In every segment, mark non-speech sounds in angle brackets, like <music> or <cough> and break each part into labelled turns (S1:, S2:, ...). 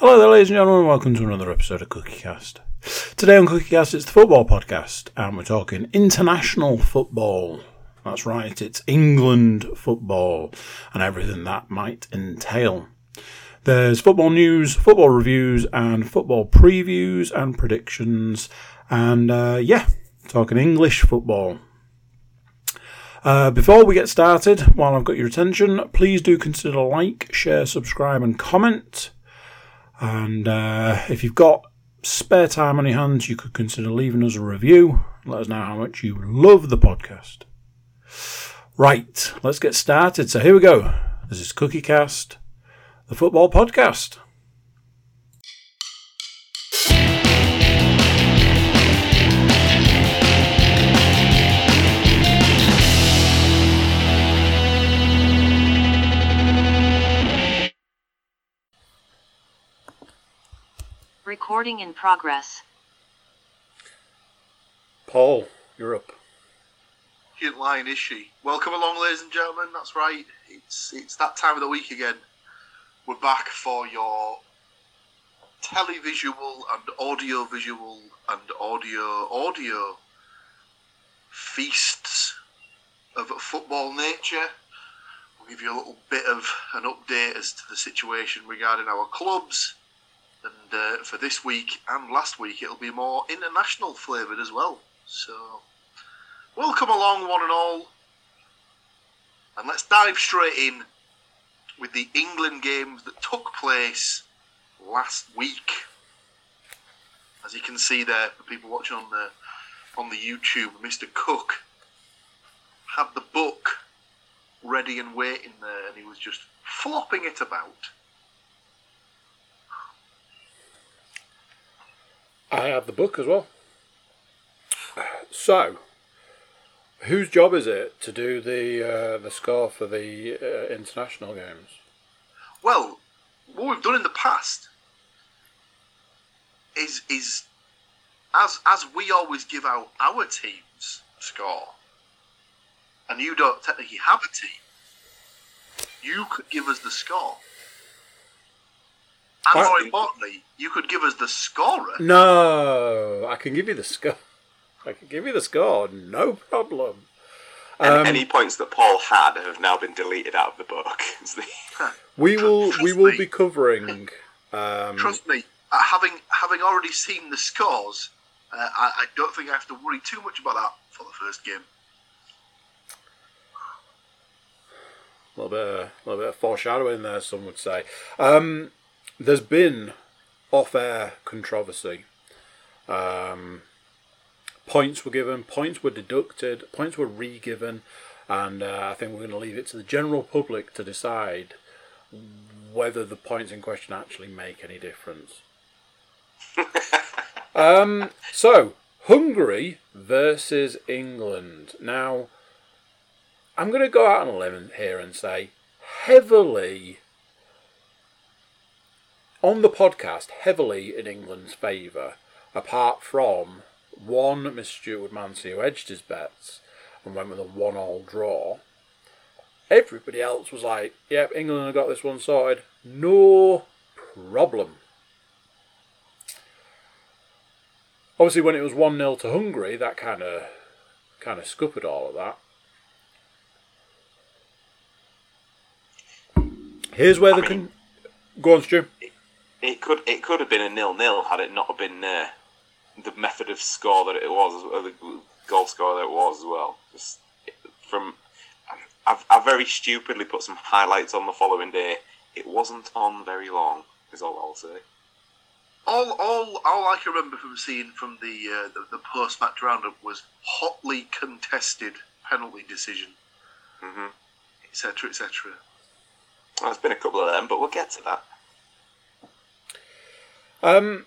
S1: Hello there, ladies and gentlemen. Welcome to another episode of CookieCast. Today on CookieCast, it's the football podcast, and we're talking international football. That's right, it's England football and everything that might entail. There's football news, football reviews, and football previews and predictions, and uh, yeah, talking English football. Uh, before we get started, while I've got your attention, please do consider like, share, subscribe, and comment. And uh, if you've got spare time on your hands, you could consider leaving us a review. Let us know how much you love the podcast. Right, let's get started. So here we go. This is CookieCast, the football podcast.
S2: Recording in progress.
S1: Paul, you're up.
S3: She ain't lying, is she? Welcome along, ladies and gentlemen. That's right. It's it's that time of the week again. We're back for your televisual and audio visual and audio audio feasts of football nature. We'll give you a little bit of an update as to the situation regarding our clubs. And uh, for this week and last week, it'll be more international flavoured as well. So, welcome along, one and all. And let's dive straight in with the England games that took place last week. As you can see there, for people watching on the on the YouTube, Mr. Cook had the book ready and waiting there, and he was just flopping it about.
S1: I have the book as well. So, whose job is it to do the uh, the score for the uh, international games?
S3: Well, what we've done in the past is is as as we always give out our team's score, and you don't technically have a team, you could give us the score. And more importantly, you could give us the scorer.
S1: No, I can give you the score. I can give you the score, no problem.
S4: And
S1: Um,
S4: any points that Paul had have now been deleted out of the book. <laughs>
S1: We will
S3: Trust
S1: we will
S3: me.
S1: be covering. Um,
S3: Trust me, uh, having having already seen the scores, uh, I, I don't think I have to worry too much about that for the first game.
S1: a little bit, of, a little bit of foreshadowing there. Some would say. Um, there's been off-air controversy. Um, points were given, points were deducted, points were re-given, and uh, I think we're going to leave it to the general public to decide whether the points in question actually make any difference. <laughs> um, so Hungary versus England. Now, I'm going to go out on a limb here and say heavily on the podcast, heavily in England's favour, apart from one Miss Stuart Mancy who edged his bets and went with a one-all draw. Everybody else was like, "Yep, England have got this one sorted, no problem." Obviously, when it was one 0 to Hungary, that kind of kind of scuppered all of that. Here's where
S4: I
S1: the
S4: mean-
S1: con- go on, Stu.
S4: It could it could have been a nil nil had it not been uh, the method of score that it was, or the goal score that it was as well. Just from, I've, I very stupidly put some highlights on the following day. It wasn't on very long. Is all I'll say.
S3: All, all, all I can remember from seeing from the uh, the, the post match roundup was hotly contested penalty decision, etc., etc.
S4: Well, there's been a couple of them, but we'll get to that.
S1: Um,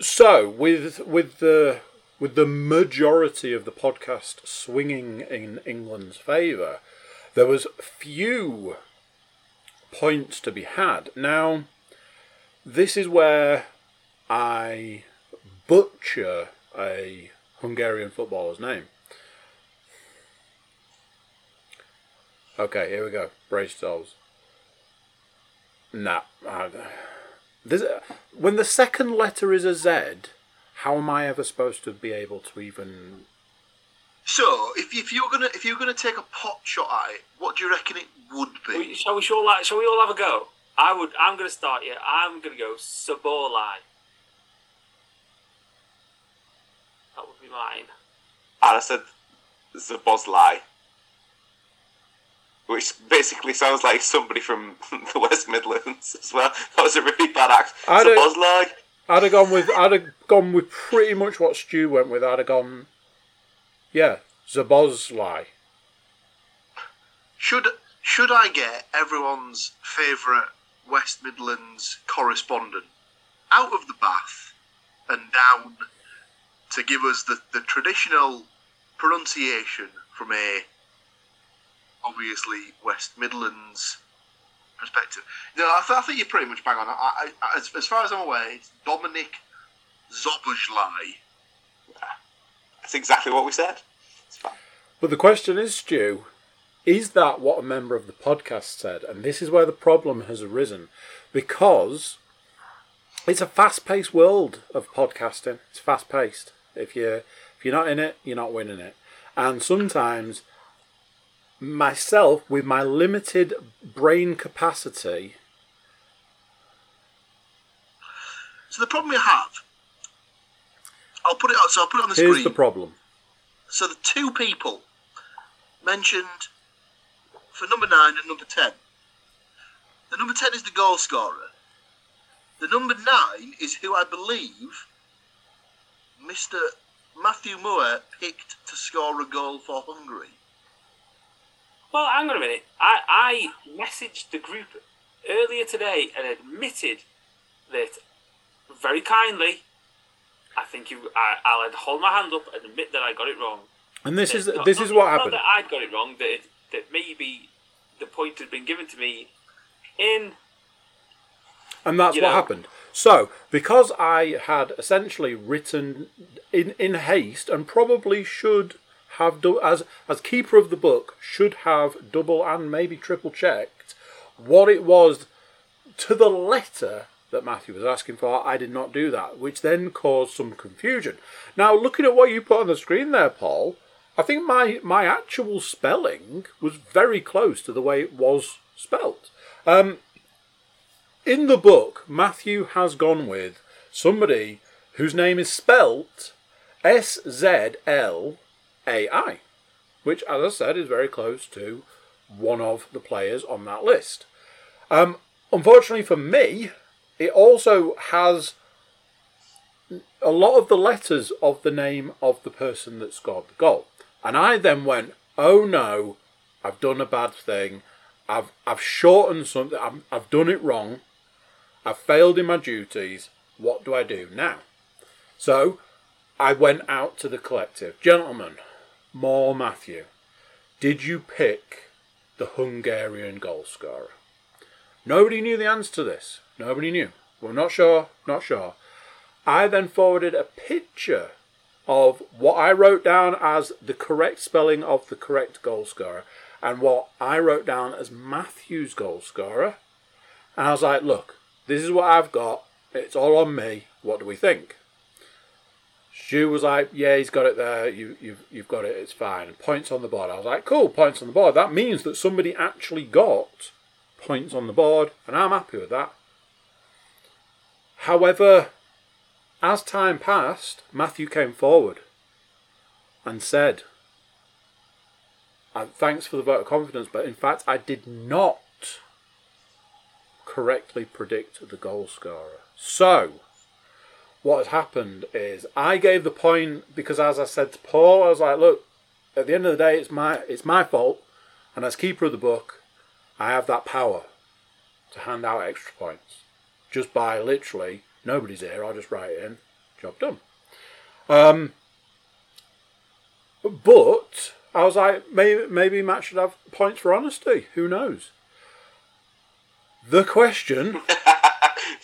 S1: so with with the with the majority of the podcast swinging in England's favour, there was few points to be had. Now, this is where I butcher a Hungarian footballer's name. Okay, here we go. Brace yourselves. Nah, I, There's a, when the second letter is a Z, how am I ever supposed to be able to even?
S3: So, if, if you're gonna if you're gonna take a pot shot at it, what do you reckon it would be?
S5: We- Shall we all like? Shall we all have a go? I would. I'm going to start here. I'm going to go Sabolai. That would be mine.
S4: I said Zabozlai, which basically sounds like somebody from <laughs> the West Midlands as well. <laughs> That was a really bad accent.
S1: I don't-
S4: Zabozlai.
S1: I'd have gone with I'd have gone with pretty much what Stu went with. I'd have gone, yeah, Zabozlai.
S3: Should should I get everyone's favourite West Midlands correspondent out of the bath and down to give us the, the traditional pronunciation from a obviously West Midlands perspective? No, I, th- I think you're pretty much bang on. I, I, I- as, as far as I'm aware, it's Dominik Szoboszlai.
S4: That's exactly what we said.
S1: But the question is, Stu, is that what a member of the podcast said? And this is where the problem has arisen because it's a fast-paced world of podcasting. It's fast-paced. If you if you're not in it, you're not winning it. And sometimes myself, with my limited brain capacity,
S3: So the problem we have, I'll put it. So I'll put it on the
S1: here's
S3: screen.
S1: the problem.
S3: So the two people mentioned for number nine and number ten. The number ten is the goal scorer. The number nine is who I believe Mr. Matthew Moore picked to score a goal for Hungary.
S5: Well, hang on a minute. I, I messaged the group earlier today and admitted that very kindly. I think you. I, I'll hold my hand up and admit that I got it wrong.
S1: And this is
S5: Not-
S1: this
S5: not-
S1: is what happened.
S5: that I'd got it wrong. That it, that maybe the point had been given to me in
S1: And that's what
S5: know.
S1: happened. So, because I had essentially written in in haste and probably should have do, as as keeper of the book should have double and maybe triple checked what it was to the letter that Matthew was asking for. I did not do that, which then caused some confusion. Now, looking at what you put on the screen there, Paul, I think my my actual spelling was very close to the way it was spelt. Um, in the book, Matthew has gone with somebody whose name is spelt S Z L A I, which, as I said, is very close to one of the players on that list. Um, unfortunately for me, it also has a lot of the letters of the name of the person that scored the goal. And I then went, oh no, I've done a bad thing. I've, I've shortened something. I've, I've done it wrong. I've failed in my duties. What do I do now? So I went out to the collective. Gentlemen, more Matthew, did you pick the Hungarian goal scorer? Nobody knew the answer to this. Nobody knew. We're not sure, not sure. I then forwarded a picture of what I wrote down as the correct spelling of the correct goal scorer and what I wrote down as Matthew's goal scorer. And I was like, look, this is what I've got. It's all on me. What do we think? Stu was like, yeah, he's got it there. You, you've, you've got it. It's fine. Points on the board. I was like, cool, points on the board. That means that somebody actually got points on the board, and I'm happy with that. However, as time passed, Matthew came forward and said, "Uh, Thanks for the vote of confidence, but in fact, I did not correctly predict the goal scorer. So, what has happened is I gave the point because, as I said to Paul, I was like, "Look, at the end of the day, it's my it's my fault, and as keeper of the book, I have that power to hand out extra points just by literally nobody's here. I'll just write it in, job done." Um, but I was like, maybe maybe Matt should have points for honesty. Who knows? The question <laughs>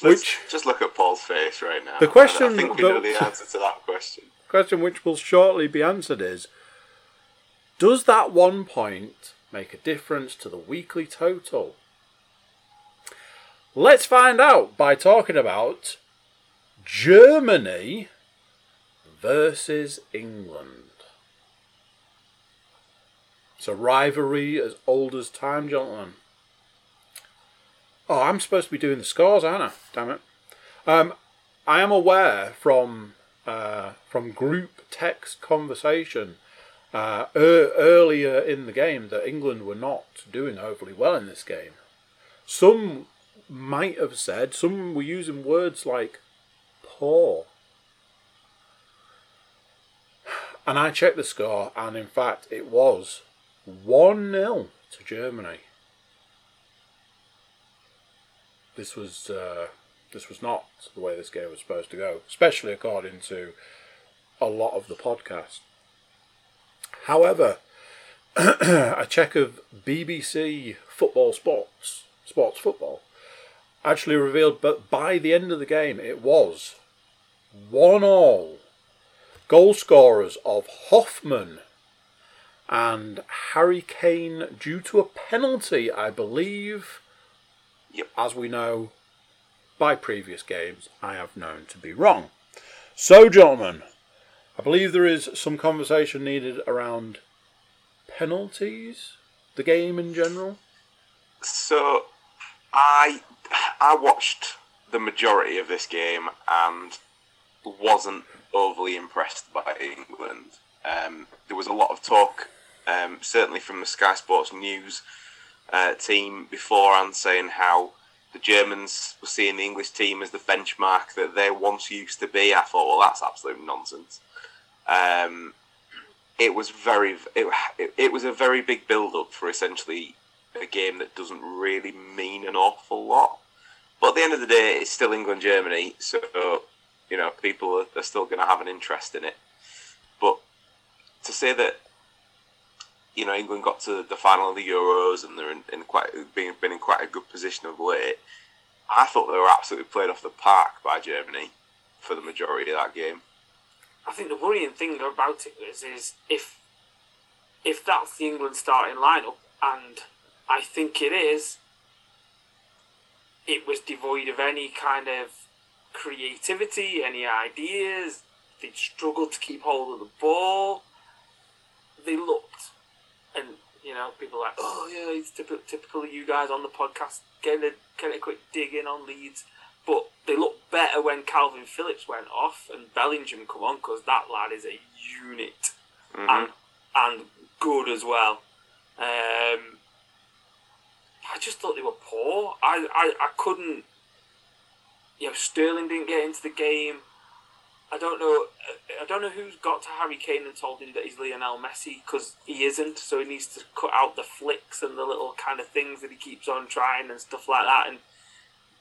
S4: Let's
S1: Which-
S4: just look at Paul's face right now.
S1: The question
S4: I think we know the answer to that question. <laughs>
S1: question which will shortly be answered is Does that one point make a difference to the weekly total? Let's find out by talking about Germany versus England. It's a rivalry as old as time, gentlemen. Oh, I'm supposed to be doing the scores, aren't I? Damn it. Um, I am aware from uh, from group text conversation uh, er- earlier in the game that England were not doing overly well in this game. Some might have said, some were using words like poor. And I checked the score, and in fact, it was 1 0 to Germany. This was uh, this was not the way this game was supposed to go, especially according to a lot of the podcast. However, <clears throat> a check of BBC Football Sports, Sports Football, actually revealed that by the end of the game it was one all. Goal scorers of Hofmann and Harry Kane due to a penalty, I believe.
S4: Yep.
S1: As we know by previous games, I have known to be wrong. So, gentlemen, I believe there is some conversation needed around penalties, the game in general.
S4: So, I I watched the majority of this game and wasn't overly impressed by England. Um, there was a lot of talk, um, certainly from the Sky Sports News uh, team beforehand, saying how the Germans were seeing the English team as the benchmark that they once used to be. I thought, well, that's absolute nonsense. Um, it was very, it, it, was a very big build up for essentially a game that doesn't really mean an awful lot. But at the end of the day, it's still England Germany, so you know people are, are still going to have an interest in it. But to say that you know England got to the final of the Euros and they're in, in quite been been in quite a good position of late, I thought they were absolutely played off the park by Germany for the majority of that game.
S5: I think the worrying thing about it is, is if if that's the England starting lineup, and I think it is, it was devoid of any kind of creativity, any ideas. They struggled to keep hold of the ball. They looked, and you know, people are like, oh yeah, it's typical, typical you guys on the podcast. Get a get a quick dig in on Leeds, but they looked better when Kalvin Phillips went off and Bellingham come on because that lad is a unit
S4: Mhm.
S5: and and good as well. Um, I just thought they were poor. I, I, I couldn't. You know, Sterling didn't get into the game. I don't know. I don't know who's got to Harry Kane and told him that he's Lionel Messi because he isn't. So he needs to cut out the flicks and the little kind of things that he keeps on trying and stuff like that, and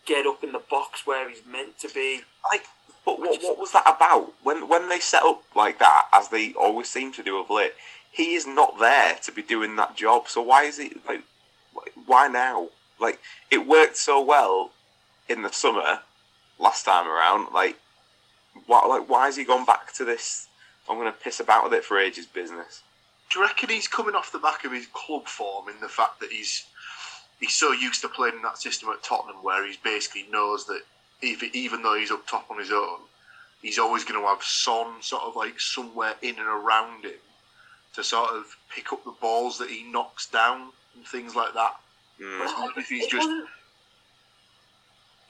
S5: get up in the box where he's meant to be.
S4: Like, but what, what was that about? When when they set up like that, as they always seem to do of late, he is not there to be doing that job. So why is it like, why now? Like, it worked so well in the summer last time around. Like, why like why has he gone back to this? I'm gonna piss about with it for ages business.
S3: Do you reckon he's coming off the back of his club form in the fact that he's he's so used to playing in that system at Tottenham where he basically knows that if, even though he's up top on his own, he's always going to have Son sort of like somewhere in and around him to sort of pick up the balls that he knocks down and things like that.
S4: Hmm.
S3: It's if he's just
S5: wasn't.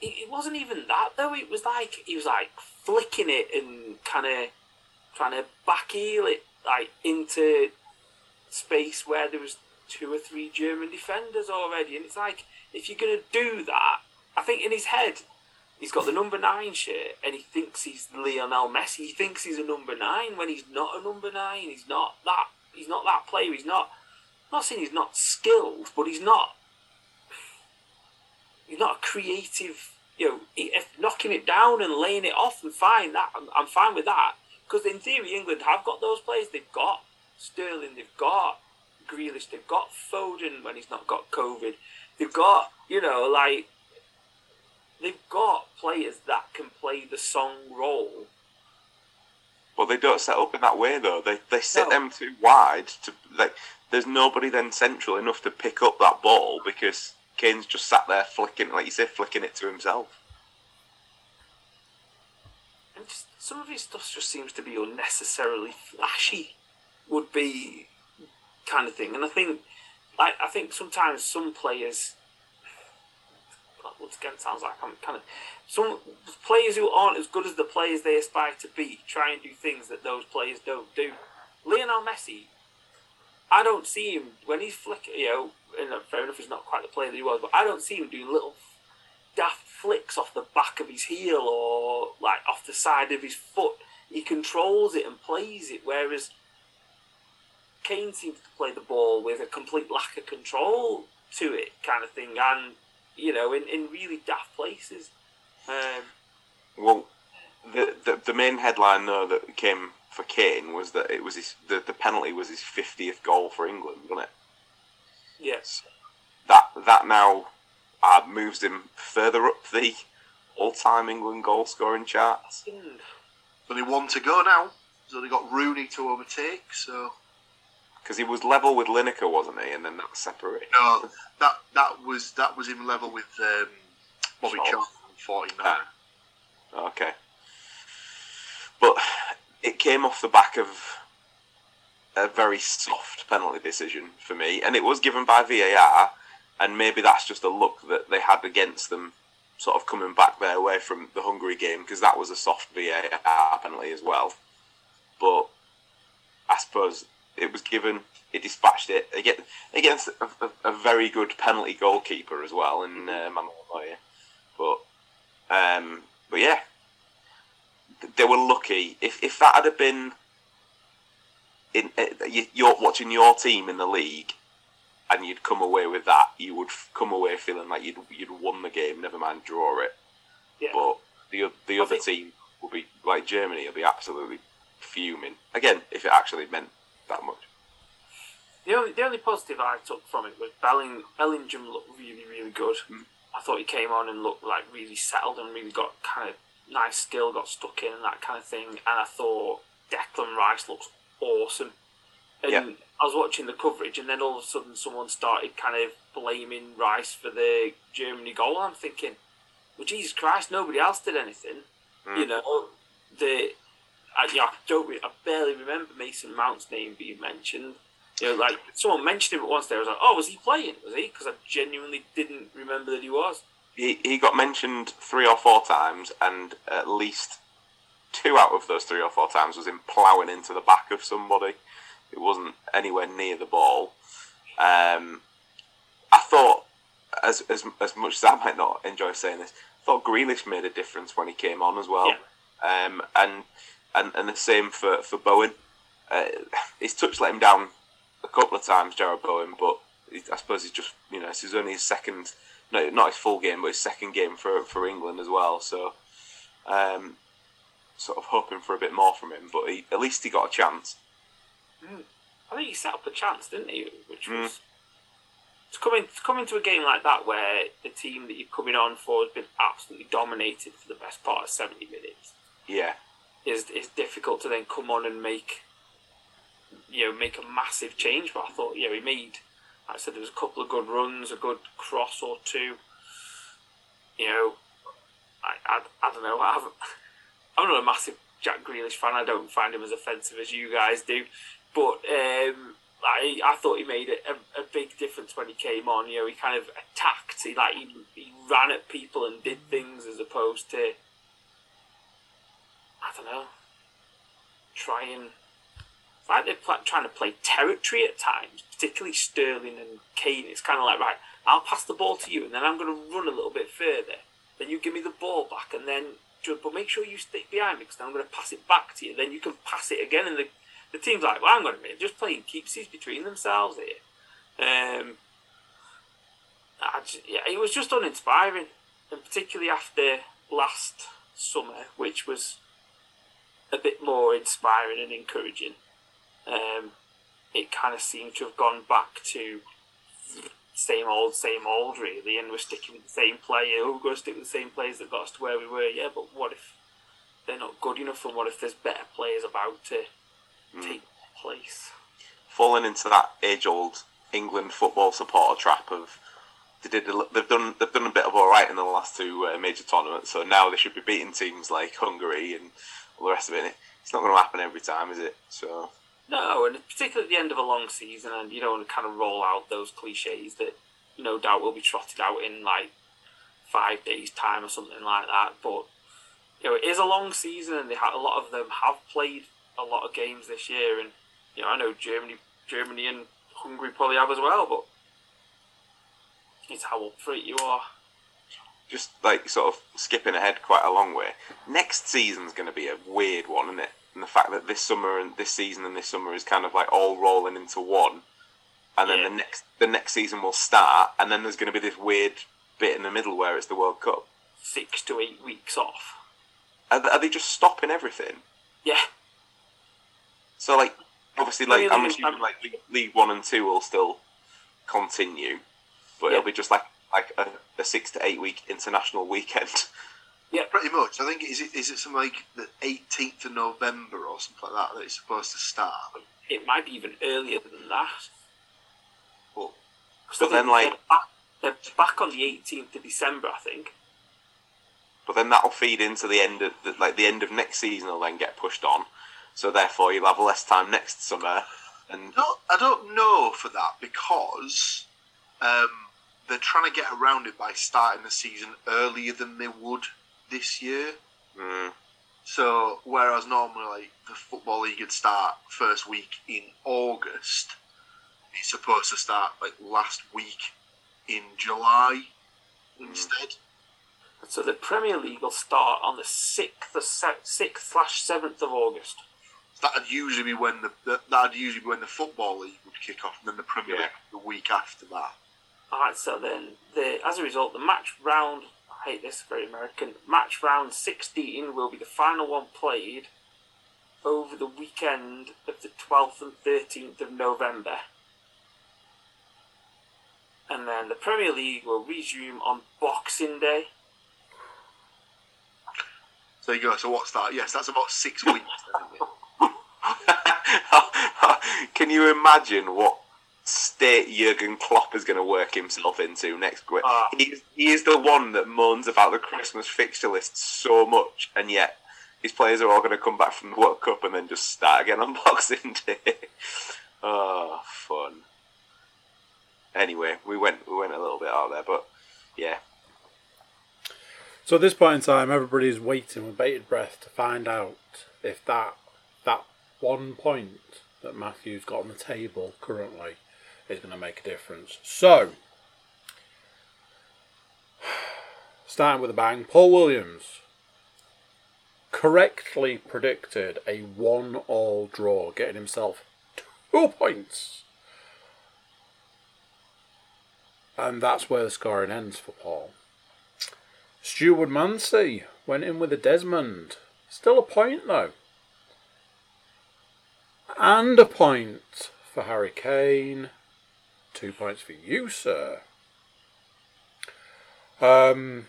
S5: It, it wasn't even that though. It was like he was like flicking it and kind of trying to backheel it like into space where there was two or three German defenders already, and it's like if you're gonna do that, I think in his head he's got the number nine shirt and he thinks he's Lionel Messi. He thinks he's a number nine when he's not a number nine. He's not that. He's not that player. He's not. I'm not saying he's not skilled, but he's not he's not a creative. You know, if knocking it down and laying it off and fine that I'm, I'm fine with that because in theory England have got those players. They've got Sterling, they've got Grealish, they've got Foden when he's not got COVID. They've got you know like they've got players that can play the song role.
S4: But they don't set up in that way though. They they sit
S5: No.
S4: them too wide to like. There's nobody then central enough to pick up that ball because Kane's just sat there flicking, like you say, flicking it to himself.
S5: And just, some of his stuff just seems to be unnecessarily flashy. Would be kind of thing, and I think, like, I think sometimes some players. Once again, sounds like I'm kind of some players who aren't as good as the players they aspire to be try and do things that those players don't do. Lionel Messi, I don't see him when he's flicking. You know, and fair enough, he's not quite the player that he was, but I don't see him doing little daft flicks off the back of his heel or like off the side of his foot. He controls it and plays it, whereas Kane seems to play the ball with a complete lack of control to it, kind of thing, and you know, in, in really daft places. Um,
S4: Well, the, the the main headline though that came for Kane was that it was his the, the penalty was his fiftieth goal for England, wasn't it?
S5: Yes,
S4: That that now uh, moves him further up the all-time England goal scoring charts.
S5: And
S3: Only one to go now. So they got Rooney to overtake. So
S4: Because he was level with Lineker, wasn't he? And then that separated.
S3: no, that that was that was in level with um, Bobby
S5: Charlton.
S3: Charlton, forty nine.
S4: Ah. Okay. But it came off the back of a very soft penalty decision for me, and it was given by VAR, and maybe that's just a look that they had against them, sort of coming back their way from the Hungary game, because that was a soft VAR penalty as well. But I suppose it was given, it dispatched it against, against a, a, a very good penalty goalkeeper as well, in uh, Manuel Neuer. But um, but yeah, they were lucky. If if that had been in uh, you- you're watching your team in the league, and you'd come away with that, you would f- come away feeling like you'd you'd won the game. Never mind draw it.
S5: yeah.
S4: But the the
S5: I
S4: other
S5: think-
S4: team will be like Germany. will be absolutely fuming again if it actually meant that much.
S5: The only the only positive I took from it was Belling, Bellingham looked really really good.
S4: Mm.
S5: I thought he came on and looked like really settled and really got kind of nice skill, got stuck in and that kind of thing. And I thought Declan Rice looks awesome. And
S4: Yeah.
S5: I was watching the coverage, and then all of a sudden someone started kind of blaming Rice for the Germany goal. I'm thinking, well, Jesus Christ, nobody else did anything.
S4: Mm.
S5: You know, the I, yeah, I don't, I barely remember Mason Mount's name being mentioned. You know, like someone mentioned him at once. There I was like, "Oh, was he playing? Was he?" Because I genuinely didn't remember that he was.
S4: He he got mentioned three or four times, and at least two out of those three or four times was him ploughing into the back of somebody. It wasn't anywhere near the ball. Um, I thought, as as as much as I might not enjoy saying this, I thought Grealish made a difference when he came on as well. Um, and and and the same for for Bowen. Uh, his touch let him down a couple of times, Jarrod Bowen, but he, I suppose he's just you know this is only his second, no, not his full game, but his second game for for England as well. So, um, sort of hoping for a bit more from him, but he, at least he got a chance.
S5: I think he set up a chance, didn't he? Which
S4: Mm.
S5: was to come in, to come into a game like that where the team that you're coming on for has been absolutely dominated for the best part of seventy minutes.
S4: Yeah,
S5: is is difficult to then come on and make you know make a massive change. But I thought yeah he made. Like I said there was a couple of good runs, a good cross or two. You know, I I, I don't know. I haven't, I'm not a massive Jack Grealish fan. I don't find him as offensive as you guys do, but um, I I thought he made a, a, big difference when he came on. You know, he kind of attacked. He like he, he ran at people and did things as opposed to I don't know, try and. It's like they're pl- trying to play territory at times, particularly Sterling and Kane. It's kind of like, right, I'll pass the ball to you, and then I'm going to run a little bit further. Then you give me the ball back, and then, but make sure you stick behind me, because I'm going to pass it back to you. Then you can pass it again, and the, the team's like, well, hang on a minute, just playing keepsies between themselves here. Um, just, yeah, it was just uninspiring, and particularly after last summer, which was a bit more inspiring and encouraging. Um, it kind of seemed to have gone back to same old, same old, really, and we're sticking with the same player. Oh, we're going to stick with the same players that got us to where we were. Yeah, but what if they're not good enough, and what if there's better players about to take place?
S4: falling into that age-old England football supporter trap of they did a, they've done. They've done a bit of all right in the last two uh, major tournaments. So now they should be beating teams like Hungary and all the rest of it. It's not going to happen every time, is it? So
S5: No, and particularly at the end of a long season, and you don't want to kind of roll out those cliches that no doubt will be trotted out in like five days' time or something like that. But you know, it is a long season, and they ha- a lot of them have played a lot of games this year, and you know, I know Germany, Germany and Hungary probably have as well, but it's how up for it you are.
S4: just like sort of skipping ahead quite a long way. Next season's going to be a weird one, isn't it? And the fact that this summer and this season and this summer is kind of like all rolling into one, and then
S5: Yeah.
S4: the next the next season will start, and then there's going to be this weird bit in the middle where it's the World Cup.
S5: Six to eight weeks off.
S4: Are, are they just stopping everything?
S5: Yeah,
S4: So like, obviously, like I'm assuming
S5: um,
S4: like League, League One and Two will still continue, but
S5: Yeah.
S4: it'll be just like like a, a six to eight week international weekend. <laughs>
S3: Pretty much. I think is it is it something like the 18th of November or something like that that it's supposed to start.
S5: it might be even earlier than that.
S3: But
S5: So
S4: But then,
S5: they-
S4: like-
S5: they're back, they're back on the 18th of December, I think.
S4: but then that'll feed into the end of the, like the end of next season will then get pushed on so therefore you'll have less time next summer and
S3: I don't, I don't know for that because um, they're trying to get around it by starting the season earlier than they would this year.
S4: mm,
S3: So whereas normally like, the football league would start first week in August, it's supposed to start like last week in July instead.
S5: So the Premier League will start on the 6th, 6th slash 7th of August.
S3: That'd usually be when the, that'd usually be when the football league would kick off, and then the Premier
S4: Yeah.
S3: League the week after that.
S5: Alright, so then, the as a result, the match round, hate this, very American, match round 16 will be the final one played over the weekend of the 12th and 13th of November. And then the Premier League will resume on Boxing Day.
S3: So you go. So what's that? Yes, that's about six <laughs> weeks. <laughs>
S4: can you imagine what state Jurgen Klopp is going to work himself into next week?
S5: Ah.
S4: He, he is the one that moans about the Christmas fixture list so much, and yet his players are all going to come back from the World Cup and then just start again on <laughs> Boxing Day. oh, fun. Anyway, we went we went a little bit out there, but yeah,
S1: So at this point in time, everybody's waiting with bated breath to find out if that that one point that Matthew's got on the table currently is going to make a difference. So, starting with a bang, Paul Williams correctly predicted a one-all draw, getting himself two points. And that's where the scoring ends for Paul. Stuart Mancy went in with a Desmond. Still a point though. And a point for Harry Kane. Two points for you, sir. Um,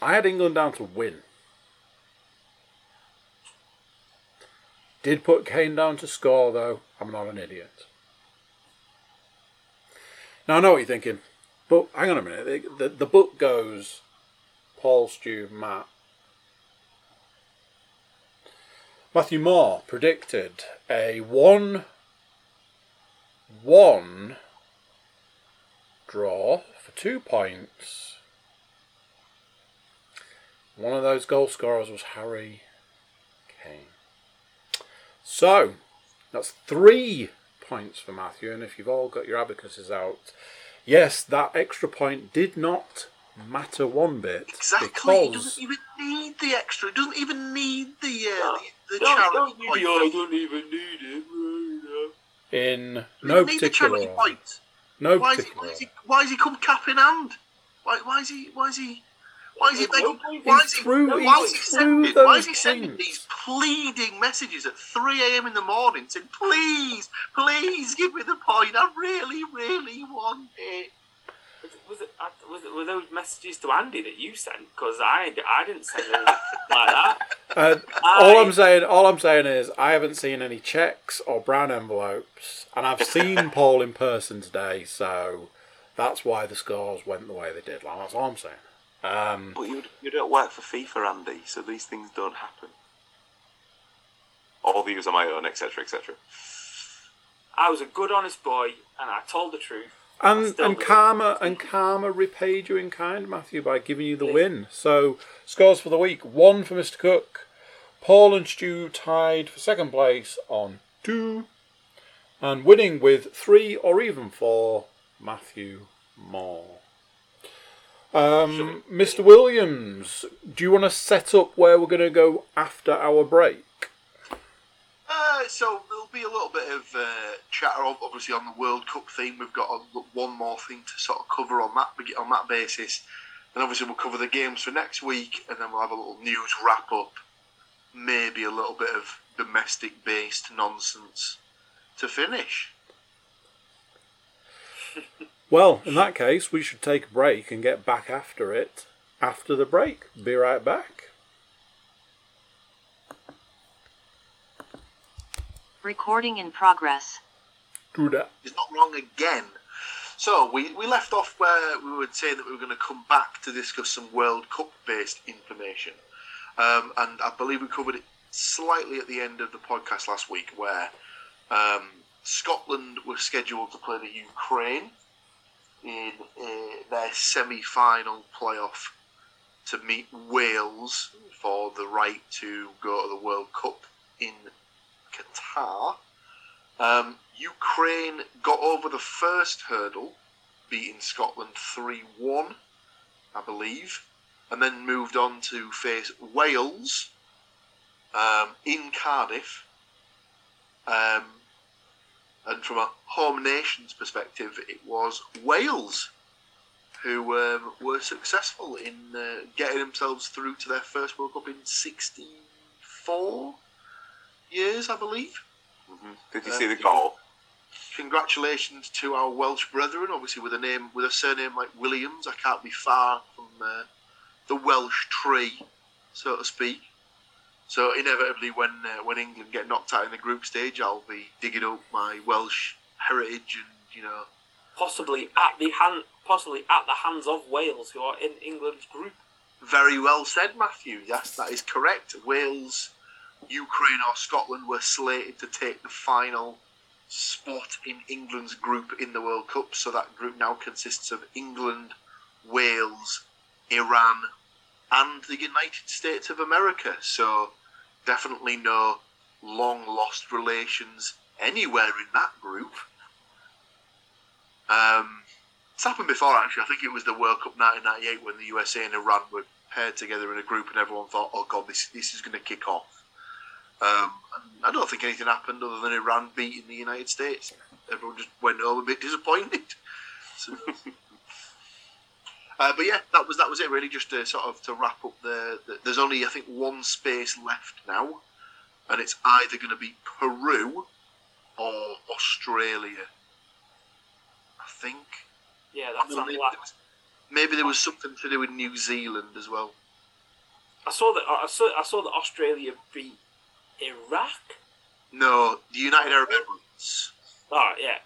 S1: I had England down to win. Did put Kane down to score though. I'm not an idiot. Now I know what you're thinking. But hang on a minute. The, the, the book goes Paul, Stu, Matt. Matthew Moore predicted a 1 1 draw for two points. One of those goal scorers was Harry Kane. So, that's three points for Matthew, and if you've all got your abacuses out, yes, that extra point did not matter one bit
S3: Exactly. It
S1: because
S3: doesn't even need the extra. It doesn't even need the uh,
S5: No.
S3: the, the
S5: Don't,
S3: charity
S5: don't,
S3: point.
S5: you, I don't even need it.
S1: In
S3: Doesn't
S1: no
S3: need
S1: particular
S3: charity
S1: order,
S3: point.
S1: no
S3: Why is, he,
S1: particular
S3: why, is he, why is he come cap in hand? Why, why is he? Why is he? Why is he making? Why is he?
S1: threw-
S3: why
S1: he
S3: is he sending? Why is he sending
S1: points.
S3: these pleading messages at 3 a.m. in the morning saying, "Please, please give me the point. I really, really want it."
S5: Was it, was it, was it, were those messages to Andy that you sent? Because I, I didn't send them like that.
S1: Uh, all
S5: I-
S1: I'm saying, all I'm saying is, I haven't seen any checks or brown envelopes, and I've seen <laughs> Paul in person today. So, That's why the scores went the way they did. Like, that's all I'm saying. Um,
S4: But you you don't work for FIFA, Andy, so these things don't happen. All views are my own, etc., etc.
S5: I was a good, honest boy, and I told the truth.
S1: And and
S5: do.
S1: karma and karma repaid you in kind, Matthew, by giving you the win. So scores for the week: one for Mr. Cook, Paul and Stu tied for second place on two, and winning with three or even four, Matthew Moore. Um, Mr. Williams, do you want to set up where we're going to go after our break?
S3: Uh, so there'll be a little bit of uh, chatter, ob- obviously, on the World Cup theme. We've got a, one more thing to sort of cover on that on that basis, and obviously we'll cover the games for next week, and then we'll have a little news wrap up, maybe a little bit of domestic-based nonsense to finish. <laughs>
S1: Well, in that case, we should take a break and get back after it after the break. Be right back.
S2: Recording in progress.
S1: Do that.
S3: He's not wrong again. So we, we left off where we were saying that we were going to come back to discuss some World Cup based information. Um, and I believe we covered it slightly at the end of the podcast last week where um, Scotland were scheduled to play the Ukraine in uh, their semi final playoff to meet Wales for the right to go to the World Cup in Qatar. Um, Ukraine got over the first hurdle, beating Scotland 3 1, I believe, and then moved on to face Wales um, in Cardiff. Um, and from a home nations perspective, it was Wales who um, were successful in uh, getting themselves through to their first World Cup in 64 years, I believe.
S4: hmm Did you see the goal?
S3: Congratulations to our Welsh brethren. Obviously, with a name with a surname like Williams, I can't be far from uh, the Welsh tree, so to speak. So inevitably, when uh, when England get knocked out in the group stage, I'll be digging up my Welsh heritage and you know
S5: Possibly at the hand, possibly at the hands of Wales, who are in England's group.
S3: Very well said, Matthew. Yes, that is correct. Wales, Ukraine, or Scotland were slated to take the final spot in England's group in the World Cup. So that group now consists of England, Wales, Iran, and the United States of America. So definitely no long lost relations anywhere in that group. Um, it's happened before, actually. I think it was the World Cup 1998 when the USA and Iran were paired together in a group, and everyone thought, "Oh God, this this is going to kick off." Um, I don't think anything happened other than Iran beating the United States. Everyone just went home a bit disappointed. So, uh, but yeah, that was that was it really. Just to sort of to wrap up the, the there's only I think one space left now, and it's either going to be Peru or Australia. I think.
S5: Yeah, that's
S3: Maybe
S5: not
S3: there was- Maybe there was something to do with New Zealand as well.
S5: I saw that. I saw. I saw that Australia beat Iraq.
S3: No, the United Arab Emirates.
S5: Oh yeah.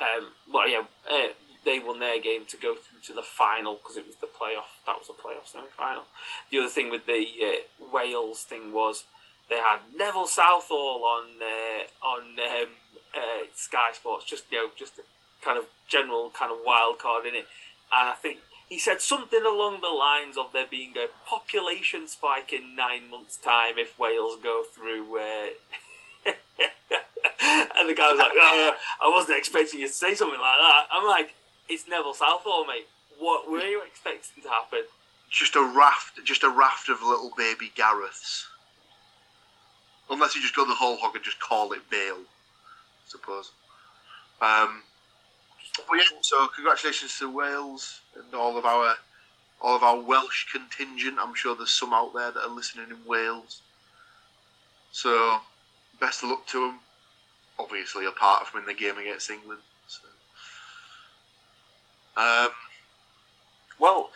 S5: Um, well, yeah, uh, they won their game to go through to the final because it was the playoff. That was the playoff semi-final. The other thing with the uh, Wales thing was they had Neville Southall on uh, on um, uh, Sky Sports, just you know, just a kind of general kind of wild card in it, and I think he said something along the lines of there being a population spike in nine months' time if Wales go through. Uh, <laughs> and the guy was like, "Uh, I wasn't expecting you to say something like that. I'm like, it's Neville Southall, mate. What were you expecting to happen?
S3: Just a raft, just a raft of little baby Gareths. Unless you just go the whole hog and just call it Bale, I suppose. Um, but yeah, so congratulations to Wales and all of our all of our Welsh contingent. I'm sure there's some out there that are listening in Wales. So best of luck to them. Obviously, apart from in the game against England. Um,
S4: Well,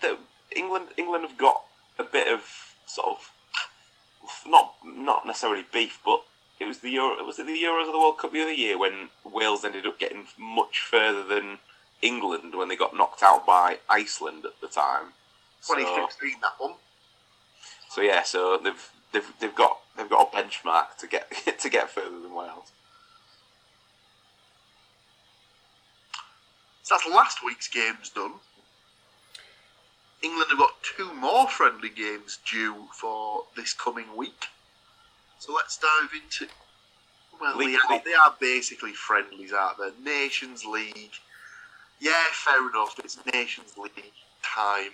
S4: the, England England have got a bit of sort of not not necessarily beef, but it was the Euro, was it the Euros of the World Cup the other year when Wales ended up getting much further than England when they got knocked out by Iceland at the time. So,
S3: 2016, that one.
S4: so yeah, so they've they've they've got they've got a benchmark to get <laughs> to get further than Wales.
S3: So that's last week's games done. England have got two more friendly games due for this coming week. So let's dive into. Well, they are, they are basically friendlies, aren't they? Nations League. Yeah, fair enough. It's Nations League time,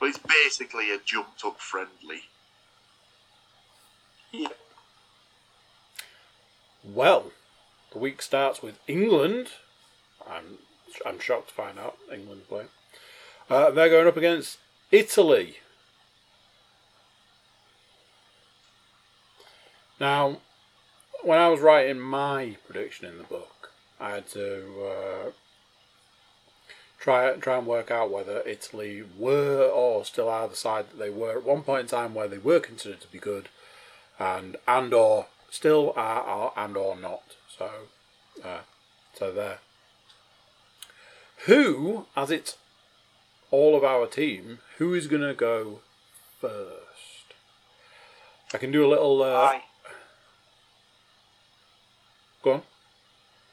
S3: but it's basically a jumped up friendly.
S4: Yeah.
S1: Well, the week starts with England. I'm I'm shocked to find out England play. Uh, they're going up against Italy. Now, when I was writing my prediction in the book, I had to uh, try try and work out whether Italy were or still are the side that they were at one point in time where they were considered to be good, and and or still are, are and or not. So, uh, so there. Who, as it's all of our team, who is going to go first? I can do a little. Uh,
S4: I,
S1: go on,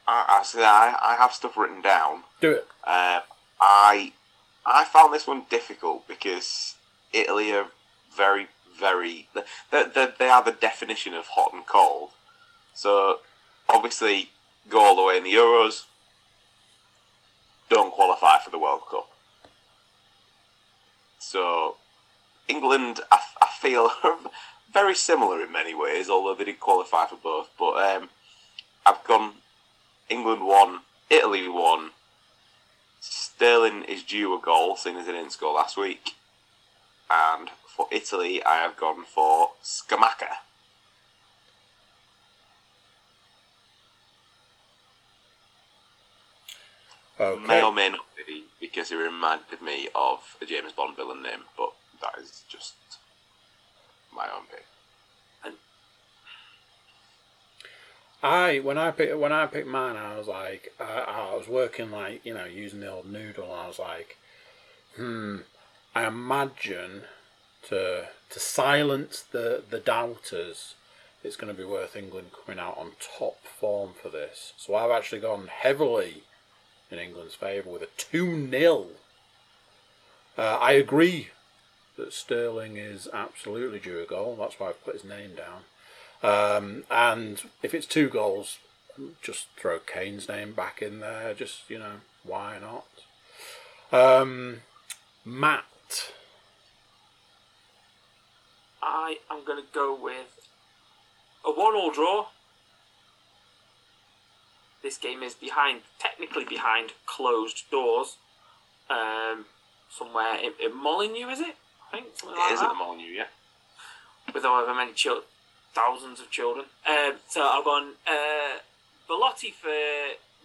S4: I, I, see, I I have stuff written down.
S1: do it.
S4: Uh, I I found this one difficult because Italy are very very they, they, they are the definition of hot and cold. So obviously go all the way in the Euros. Don't qualify for the World Cup. So England, I, I feel, are <laughs> very similar in many ways, although they did qualify for both. But um, I've gone England one, Italy one. Sterling is due a goal, seeing as he didn't score last week. And for Italy, I have gone for Scamacca.
S1: Okay.
S4: May or may not be because he reminded me of a James Bond villain name, but that is just my own pick.
S1: I when I picked when I picked mine, I was like, I, I was working like you know using the old noodle. And I was like, hmm. I imagine to to silence the the doubters, it's going to be worth England coming out on top form for this. So I've actually gone heavily in England's favour with a two 0 uh, I agree that Sterling is absolutely due a goal. That's why I've put his name down. Um, and if it's two goals, just throw Kane's name back in there. Just you know, why not? Um, Matt,
S5: I am going to go with a one-all draw. This game is behind, technically behind closed doors, um, somewhere in, in Molineux, is it? I think something like
S4: It is
S5: that.
S4: at the Molineux, yeah.
S5: with however many thousands of children. Um, so I've gone uh, Belotti for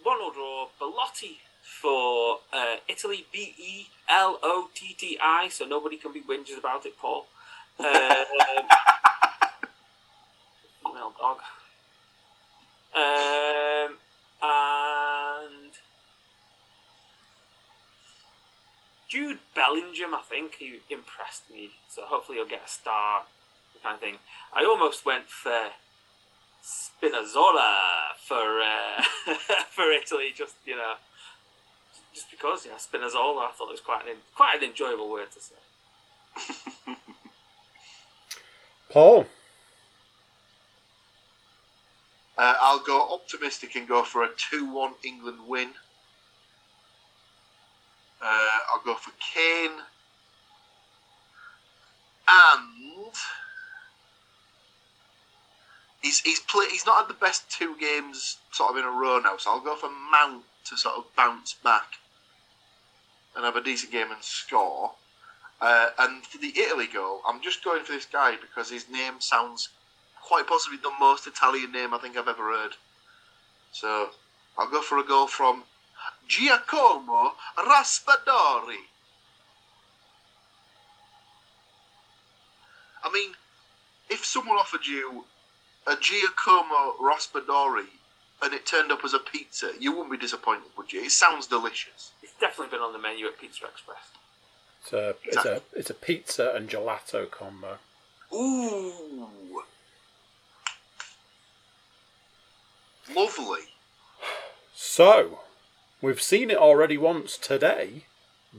S5: one or draw. Belotti for uh, Italy. B E L O T T I. So nobody can be whingers about it, Paul. Um, <laughs> female dog. Um, and Jude Bellingham, I think, he impressed me. So hopefully he'll get a star, kind of thing. I almost went for Spinazzola for uh, <laughs> for Italy, just you know, just because yeah, Spinazzola. I thought it was quite an quite an enjoyable word to say. <laughs>
S1: Paul,
S3: Uh, I'll go optimistic and go for a 2 1 England win. Uh, I'll go for Kane. And he's he's play, he's not had the best two games sort of in a row now, so I'll go for Mount to sort of bounce back and have a decent game and score. Uh, and for the Italy goal, I'm just going for this guy because his name sounds quite possibly the most Italian name I think I've ever heard. So I'll go for a goal from Giacomo Raspadori. I mean, if someone offered you a Giacomo Raspadori and it turned up as a pizza, you wouldn't be disappointed, would you? It sounds delicious.
S5: It's definitely been on the menu at Pizza Express.
S1: It's a it's a it's a pizza and gelato combo.
S3: Ooh. Lovely.
S1: So, we've seen it already once today,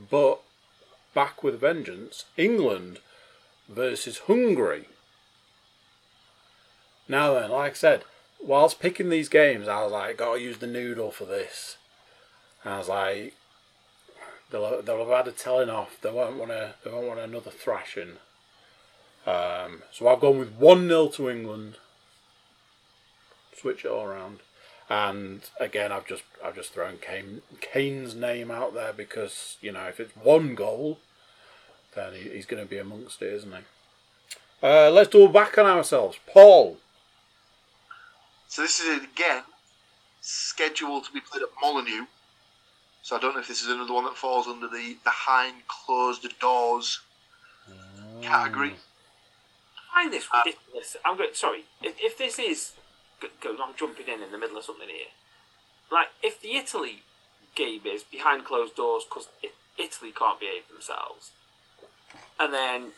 S1: but back with vengeance. England versus Hungary. Now then, like I said, whilst picking these games, I was like, gotta use the noodle for this. And I was like, they'll, they'll have had a telling off. They won't want to. They won't want another thrashing. Um, so I've gone with one 0 to England. Switch it all around. And again, I've just I've just thrown Kane, Kane's name out there because you know if it's one goal, then he, he's going to be amongst it, isn't he? Uh, let's do a back on ourselves, Paul.
S3: So this is it again, scheduled to be played at Molineux. So I don't know if this is another one that falls under the behind closed doors category.
S5: I find this ridiculous. I'm going. Sorry, if, if this is, go, go, I'm jumping in in the middle of something here. Like if the Italy game is behind closed doors because Italy can't behave themselves, and then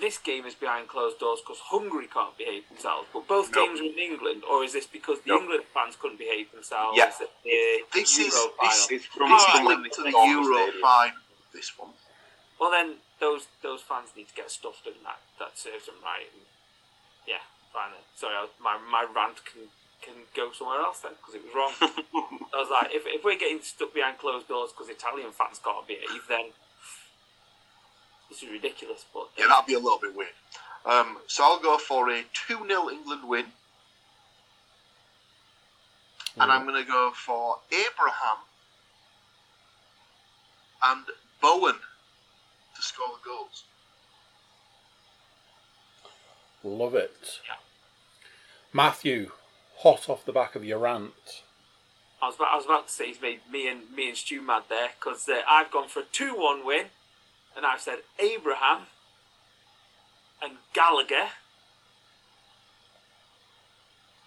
S5: this game is behind closed doors because Hungary can't behave themselves. But both
S4: Nope.
S5: games are in England, or is this because the
S4: Nope.
S5: England fans couldn't behave themselves?
S4: Yeah.
S5: the
S3: This is
S5: Euro
S3: this,
S4: from- ah,
S3: this
S5: from
S3: is
S5: when
S3: linked to the Euro
S4: stadium.
S3: final. This one.
S5: Well, then those those fans need to get stuffed, and that that serves them right. And, yeah, fine. Then. Sorry, I, was- my my rant can can go somewhere else then because it was wrong. <laughs> I was like, if if we're getting stuck behind closed doors because Italian fans can't behave, then this is ridiculous. But
S3: Yeah, that'd be a little bit weird. Um, so I'll go for a 2 0 England win. And I'm going to go for Abraham and Bowen to score the goals.
S1: Love it.
S5: Yeah.
S1: Matthew, hot off the back of your rant.
S5: I was about, I was about to say he's made me and me and Stu mad there because uh, I've gone for a two-one win, and I've said Abraham and Gallagher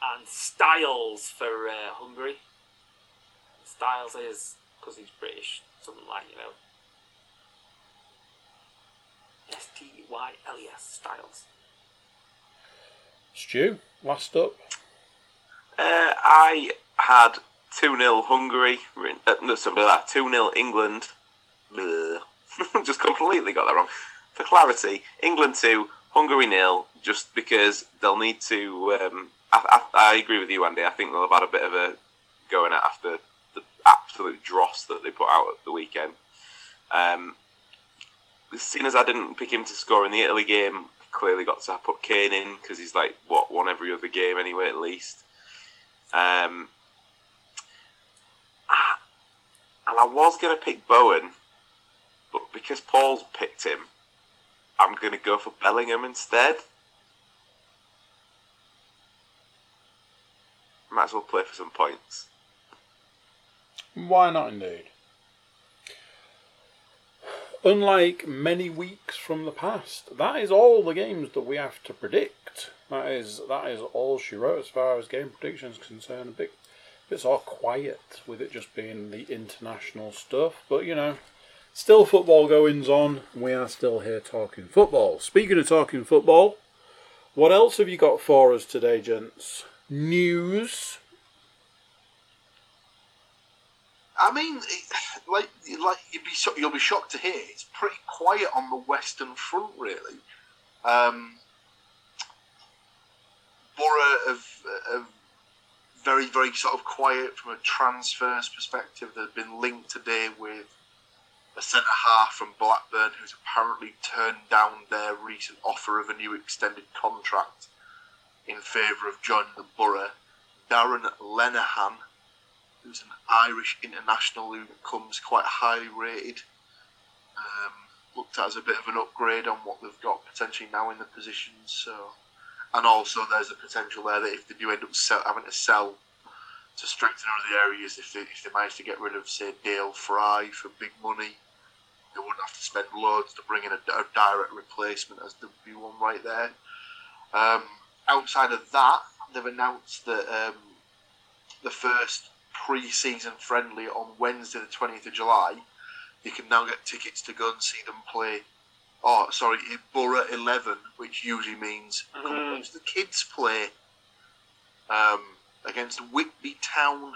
S5: and Styles for uh, Hungary. Styles is because he's British, something like you know. S T Y L E S Styles.
S1: Stu, last up.
S4: Uh, I had 2 0 Hungary, uh, no, something like that, 2 0 England. <laughs> Just completely got that wrong. For clarity, England 2, Hungary nil, just because they'll need to. Um, I, I, I agree with you, Andy. I think they'll have had a bit of a going at after the absolute dross that they put out at the weekend. Um, seeing as I didn't pick him to score in the Italy game, clearly got to put Kane in because he's like what won every other game anyway, at least. Um, and I was going to pick Bowen, but because Paul's picked him, I'm going to go for Bellingham instead. Might as well play for some points.
S1: Why not, indeed? Unlike many weeks from the past, that is all the games that we have to predict. That is that is all she wrote as far as game predictions concerned. A bit, sort of quiet with it just being the international stuff, but you know, still football goings on. We are still here talking football. Speaking of talking football, what else have you got for us today, gents? News.
S3: I mean, <sighs> like like you'd be you'll be shocked to hear it's pretty quiet on the Western Front, really. Um, Borough have, have very very sort of quiet from a transfers perspective. They've been linked today with a centre half from Blackburn who's apparently turned down their recent offer of a new extended contract in favour of joining the Borough. Darragh Lenihan who's an Irish international who comes quite highly rated. Um, looked at as a bit of an upgrade on what they've got potentially now in the positions. So, and also there's a potential there that if they do end up sell, having to sell to strengthen other areas, if they if they manage to get rid of say Dael Fry for big money, they wouldn't have to spend loads to bring in a, a direct replacement as the one right there. Um, outside of that, they've announced that um, the first pre-season friendly on Wednesday, the twentieth of July, you can now get tickets to go and see them play. Oh, sorry, Borough Eleven, which usually means
S5: Mhm.
S3: watch the kids play um, against Whitby Town.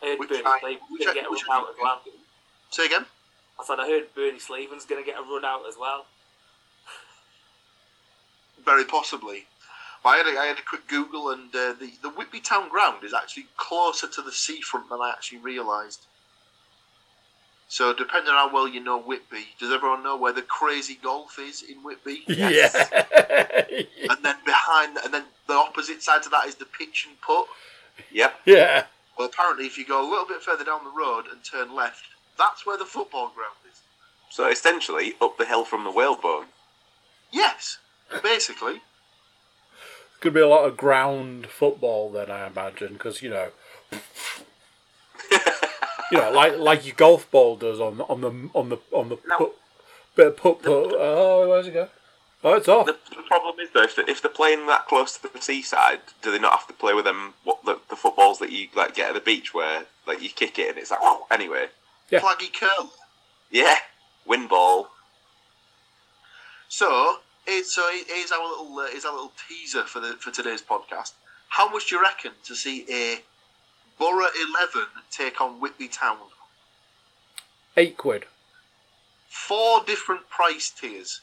S5: Heard
S3: Which
S5: Bernie
S3: I- which
S5: going
S3: I-
S5: to get a run out as well.
S3: Say again.
S5: I said I heard Bernie Slaven's going to get a run out as well.
S3: Very possibly. But I had a, I had a quick Google, and uh, the the Whitby Town ground is actually closer to the seafront than I actually realised. So, depending on how well you know Whitby, does everyone know where the crazy golf is in Whitby? <laughs>
S1: Yeah.
S3: And then behind, and then the opposite side to that is the pitch and putt.
S4: Yep.
S1: yeah.
S3: Well, apparently, if you go a little bit further down the road and turn left, that's where the football ground is.
S4: So essentially, up the hill from the whalebone.
S3: Yes, basically.
S1: Could be a lot of ground football then, I imagine, because you know, <laughs> you know, like like your golf ball does on on the on the on the
S4: No.
S1: put, bit of put put. Oh, where's it go? Oh, it's off.
S4: The, the problem is though, if, they, if they're playing that close to the seaside, do they not have to play with them? What the, the footballs that you like get at the beach, where like you kick it and it's like anyway.
S1: Yeah.
S3: Flaggy curl.
S4: Yeah, wind ball.
S3: So, it's, so here's our little uh, here's our little teaser for the for today's podcast. How much do you reckon to see a Borough Eleven take on Whitby Town?
S1: Eight quid.
S3: Four different price tiers.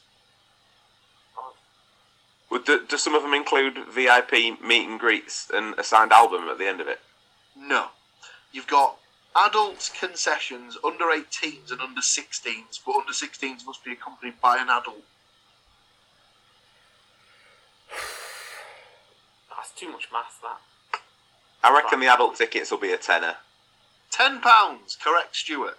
S4: Would do, do some of them include VIP meet and greets and a signed album at the end of it?
S3: No, you've got adults concessions, under 18s and under 16s, but under 16s must be accompanied by an adult.
S5: That's too much maths, that.
S4: I reckon the adult tickets will be a tenner.
S3: Ten pounds, correct, Stuart.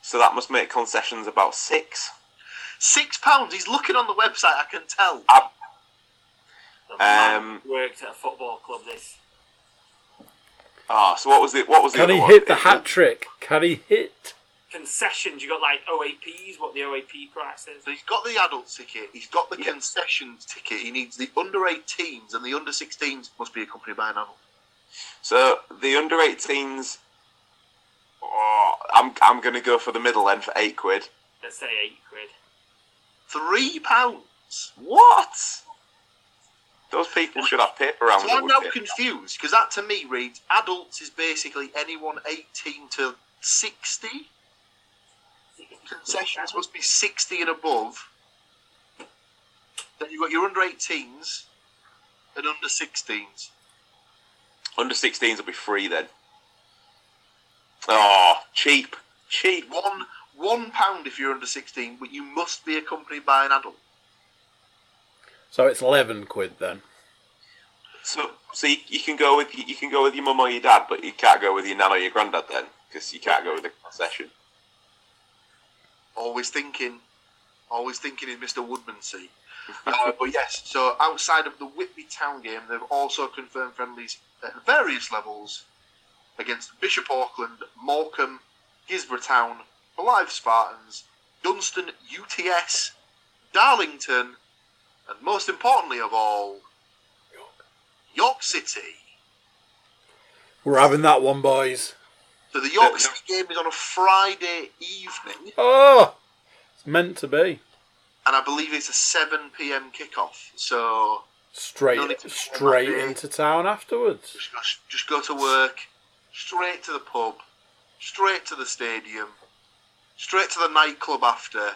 S4: So that must make concessions about six.
S3: Six pounds. He's looking on the website. I can tell.
S5: The man
S4: Um,
S5: worked at a football club. This.
S4: Ah, so what was it? What was the
S1: Can
S4: other
S1: he
S4: one?
S1: hit the hat trick? Can he hit?
S5: Concessions. You got like OAPs. What the OAP price is?
S3: So he's got the adult ticket. He's got the
S4: Yeah.
S3: concessions ticket. He needs the under 18s and the under 16s must be accompanied by an adult.
S4: So the under 18s. Oh, I'm I'm gonna go for the middle end for eight quid.
S5: Let's say eight quid.
S3: Three pounds.
S4: What? Those people should have paper rounds.
S3: So I'm now confused because that to me reads adults is basically anyone 18 to 60. Concessions must be 60 and above. Then you've got your under 18s and under 16s.
S4: Under 16s will be free then. Oh, cheap, cheap.
S3: One one pound if you're under 16, but you must be accompanied by an adult.
S1: So it's eleven quid then.
S4: So, so you, you can go with you can go with your mum or your dad, but you can't go with your nan or your granddad then, because you can't go with the concession.
S3: Always thinking, always thinking in Mr. Woodmansey. <laughs> uh, but yes, so outside of the Whitby Town game, they've also confirmed friendlies at various levels against Bishop Auckland, Morecambe, Guisborough Town, Blyth Spartans, Dunston UTS, Darlington, and most importantly of all, York City.
S1: We're having that one, boys.
S3: So the York City game is on a Friday evening,
S1: Oh, it's meant to be
S3: and I believe it's a 7 p.m. kickoff. So
S1: straight
S3: No to
S1: straight into town afterwards.
S3: just go, just go to work, straight to the pub, straight to the stadium, straight to the nightclub after,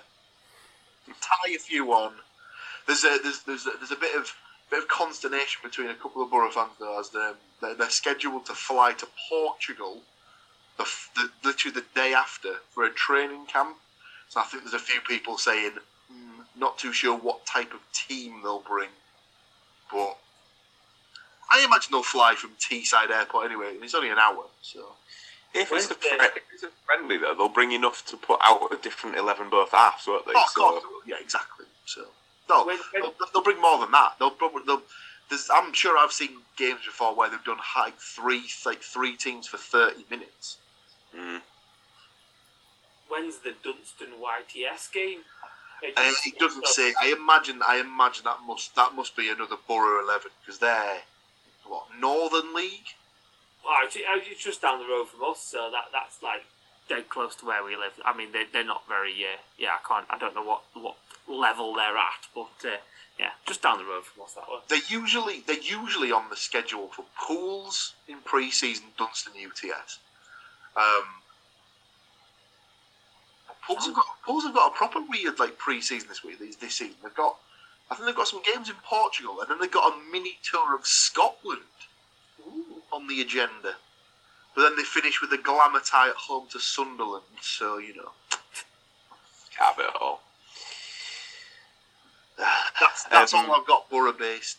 S3: tie a few on. There's a there's there's a, there's a bit of bit of consternation between a couple of Borough fans though, as they're, they're, they're scheduled to fly to Portugal, the, the literally the day after for a training camp. So I think there's a few people saying, mm, not too sure what type of team they'll bring, but I imagine they'll fly from Teesside Airport anyway, and it's only an hour, so.
S4: If it's, a,
S5: Wednesday.
S4: if it's a friendly though, they'll bring enough to put out a different eleven both halves, won't they?
S3: Oh, of
S4: So-
S3: course, yeah, exactly. So, no,
S5: When- when-
S3: they'll, they'll bring more than that. They'll probably, they'll, there's, I'm sure I've seen games before where they've done like three, like three teams for 30 minutes.
S4: Mm.
S5: When's the Dunston YTS game? It,
S3: Uh, it doesn't say. I imagine. I imagine that must that must be another Borough Eleven because they're what Northern League.
S5: Well, it's, it's just down the road from us, so that that's like dead close to where we live. I mean, they they're not very. Uh, yeah, I can't. I don't know what what level they're at, but uh, yeah, just down the road from us that way.
S3: They're usually they're usually on the schedule for pools in pre-season Dunston UTS. Um, pools have got pools have got a proper weird like pre-season this week. This, this season they've got. I think they've got some games in Portugal, and then they've got a mini tour of Scotland on the agenda. But then they finish with a glamour tie at home to Sunderland. So you know
S4: Have it all. <sighs>
S3: that's that's
S4: Um,
S3: all I've got Borough based.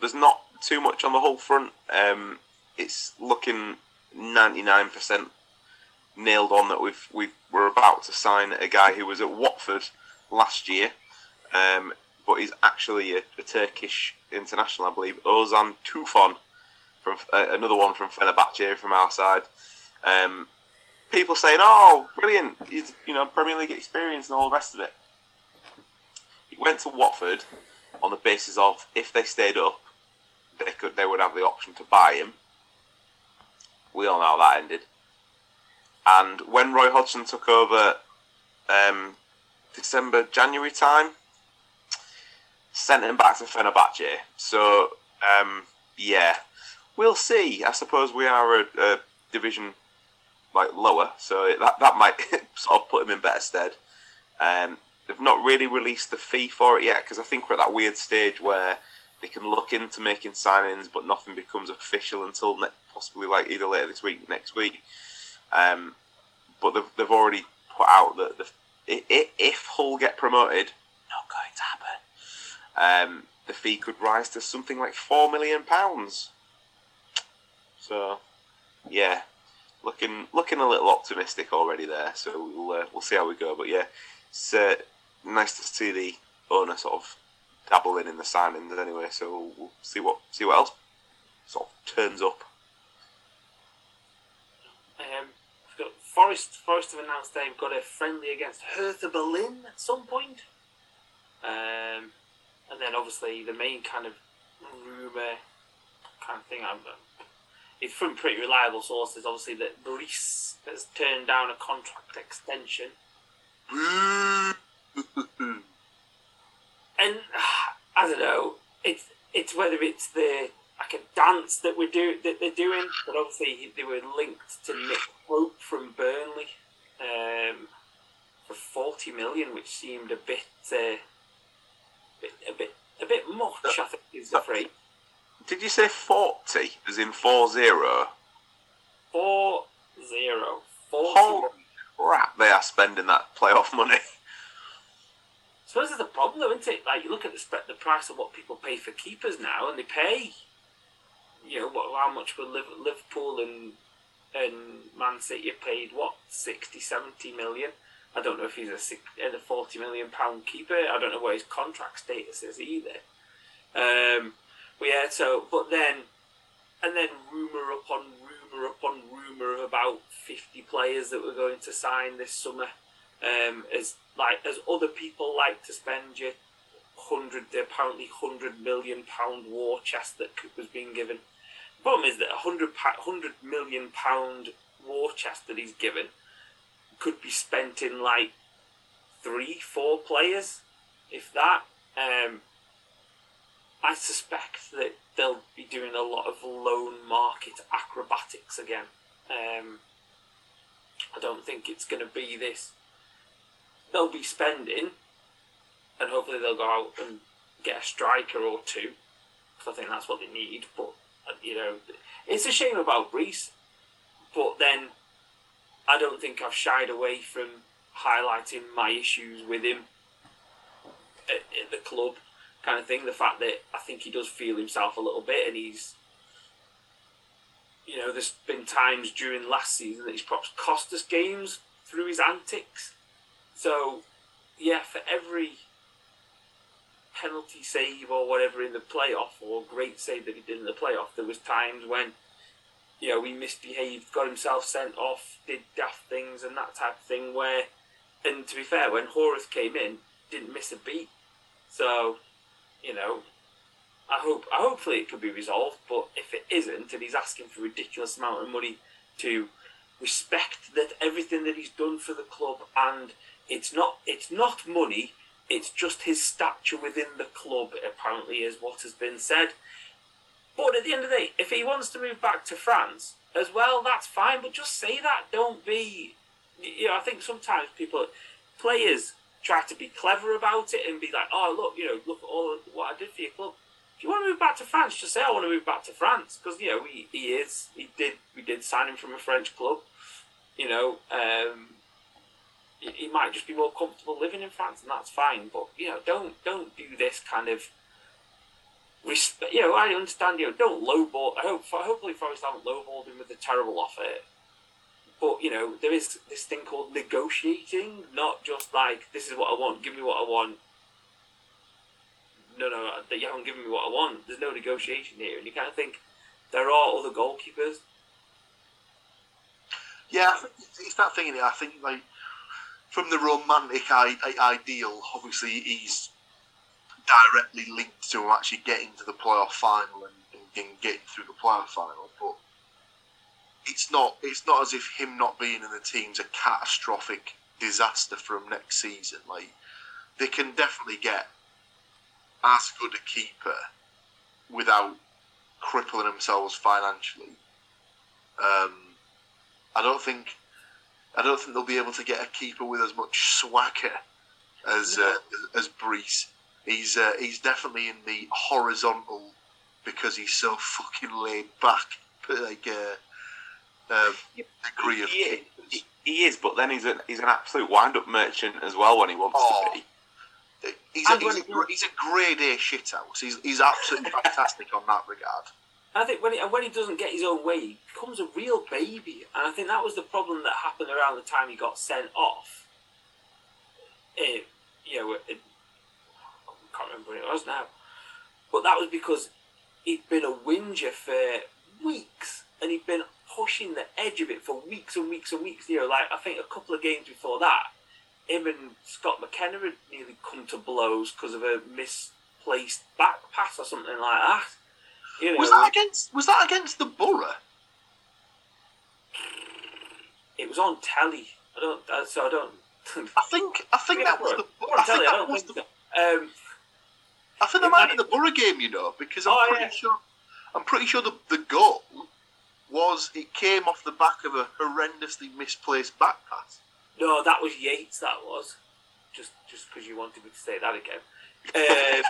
S4: There's not too much on the Hull front. Um, it's looking 99% nailed on that we've we we're about to sign a guy who was at Watford last year, um, but he's actually a, a Turkish international, I believe. Ozan Tufan, from uh, another one from Fenerbahce from our side. Um, people saying, "Oh, brilliant! He's you know Premier League experience and all the rest of it." He went to Watford on the basis of if they stayed up, they could they would have the option to buy him. We all know how that ended. And when Roy Hodgson took over, um, December January time, sent him back to Fenerbahce. So um, yeah, we'll see. I suppose we are a, a division like lower, so that that might <laughs> sort of put him in better stead. Um, they've not really released the fee for it yet because I think we're at that weird stage where they can look into making signings, but nothing becomes official until ne- possibly like either later this week, next week. Um, but they've, they've already put out that the, if Hull get promoted, not going to happen. Um, the fee could rise to something like four million pounds. So, yeah, looking looking a little optimistic already there. So we'll uh, we'll see how we go. But yeah, it's uh, nice to see the owner sort of dabbling in the signings anyway. So we'll, see what see what else sort of turns up.
S5: Um, got Forest. Forest have announced they've got a friendly against Hertha Berlin at some point. Um, and then obviously the main kind of rumor kind of thing I'm, it's from pretty reliable sources. Obviously that Brice has turned down a contract extension, <laughs>
S3: Boo!
S5: and I don't know. It's it's whether it's the like a dance that we're do that they're doing, but obviously they were linked to Nick Pope from Burnley um, for forty million, which seemed a bit, uh, bit a bit a bit much. I think is the phrase.
S4: Did you say forty, as in four zero?
S5: Four zero. Forty.
S4: Holy crap! They are spending that playoff money. <laughs>
S5: So this is the problem, isn't it? Like you look at the the price of what people pay for keepers now, and they pay, you know, what how much were Liverpool and and Man City paid what 60, 70 million. I don't know if he's a, six, a forty million pound keeper. I don't know what his contract status is either. Um, but yeah, so but then and then rumor upon rumor upon rumor about fifty players that were going to sign this summer um, as like as other people like to spend your hundred, apparently hundred million pound war chest that was being given. The problem is that a hundred hundred million pound war chest that he's given could be spent in like three, four players, if that. Um, I suspect that they'll be doing a lot of loan market acrobatics again. Um, I don't think it's going to be this they'll be spending, and hopefully they'll go out and get a striker or two, because I think that's what they need. But uh, you know, it's a shame about Reese, but then I don't think I've shied away from highlighting my issues with him at, at the club, kind of thing. The fact that I think he does feel himself a little bit, and he's. You know, there's been times during last season that he's perhaps cost us games through his antics. So, yeah, for every penalty save or whatever in the playoff, or great save that he did in the playoff, there was times when, you know, he misbehaved, got himself sent off, did daft things and that type of thing where and to be fair, when Horvath came in, didn't miss a beat. So, you know, I hope hopefully it could be resolved. But if it isn't, and he's asking for a ridiculous amount of money to respect that everything that he's done for the club, and it's not it's not money, it's just his stature within the club. Apparently, is what has been said. But at the end of the day, if he wants to move back to France as well, that's fine. But just say that. Don't be. You know, I think sometimes people, players, try to be clever about it and be like, "Oh, look, you know, look at all what I did for your club." If you want to move back to France, just say I want to move back to France because you know he, he is. He did. We did sign him from a French club. You know, um, he, might just be more comfortable living in France, and that's fine. But you know, don't don't do this kind of respect. You know, I understand. You know, don't lowball. I hope hopefully Forest haven't lowballed him with a terrible offer. But you know, there is this thing called negotiating, not just like this is what I want. Give me what I want. No, no, you haven't given me what I want. There's no negotiation here, and you kind of think there are other goalkeepers.
S3: Yeah, it's that thing. I think like from the romantic ideal, obviously he's directly linked to him actually getting to the playoff final and, and getting through the playoff final. But it's not. It's not as if him not being in the team's a catastrophic disaster for him next season. Like they can definitely get as good a keeper without crippling themselves financially. Um, I don't think I don't think they'll be able to get a keeper with as much swagger as uh, as Brice. He's uh, he's definitely in the horizontal because he's so fucking laid back, but like uh, uh, degree of
S4: He, he, he is, but then he's an he's an absolute wind-up merchant as well when he wants
S3: Oh.
S4: to be.
S3: He's a, he's, a, he's a grade A shithouse. He's he's absolutely <laughs> fantastic on that regard.
S5: I think when he, when he doesn't get his own way, he becomes a real baby. And I think that was the problem that happened around the time he got sent off. Eh, you know, it, I can't remember when it was now. But that was because he'd been a whinger for weeks. And he'd been pushing the edge of it for weeks and weeks and weeks. You know, like I think a couple of games before that, him and Scott McKenna had nearly come to blows because of a misplaced back pass or something like that. You know,
S3: Was that against Was that against the Borough?
S5: It was on telly. I don't. Uh, so I don't.
S3: I think I think that was the I think
S5: I
S3: that was the.
S5: Um,
S3: I think that might
S5: might-
S3: be the Borough game, you know, because I'm
S5: Oh,
S3: pretty
S5: yeah.
S3: sure I'm pretty sure the the goal was it came off the back of a horrendously misplaced back pass.
S5: no, that was Yates. That was just just because you wanted me to say that again. Um,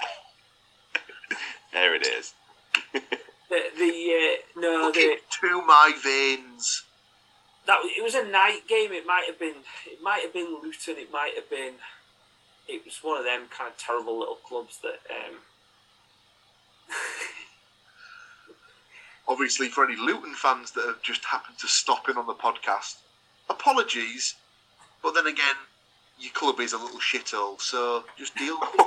S5: <laughs>
S4: There it is.
S5: The the uh, no
S3: Look
S5: the
S3: to my veins.
S5: that it was a night game. It might have been it might have been Luton. It might have been. It was one of them kind of terrible little clubs that. Um,
S3: Obviously, for any Luton fans that have just happened to stop in on the podcast, apologies. But then again, your club is a little shithole, so just deal with it.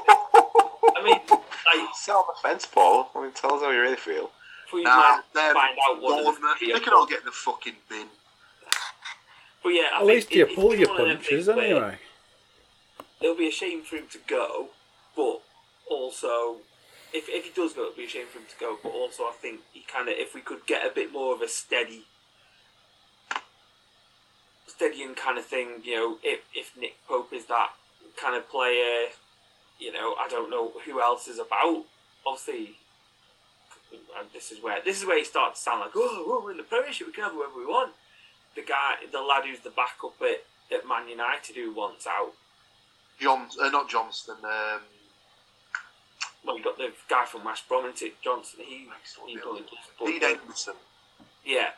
S5: I mean, like
S4: Sit on the fence, Paul. I mean, tell us how you really feel.
S5: We
S3: Nah,
S5: might
S3: they're
S5: find out what
S3: Bournemouth, they can all get in the fucking bin.
S5: But yeah, I
S1: At least you
S5: it-
S1: pull your
S5: one of them
S1: punches anyway.
S5: it'll be a shame for him to go, but also if, if he does go, it'll be a shame for him to go. But also, I think he kind of if we could get a bit more of a steady, steadying kind of thing, you know, if if Nick Pope is that kind of player, you know, I don't know who else is about. Obviously. And this is where this is where he starts to sound like, oh, well, we're in the Premiership, we can have whoever we want. The guy, the lad who's the backup at, at Man United, who wants out,
S3: John, uh, not Johnston. Um,
S5: well, you got the guy from West Brom, isn't it? Johnson. He, he but,
S3: Dean Henderson.
S5: yeah.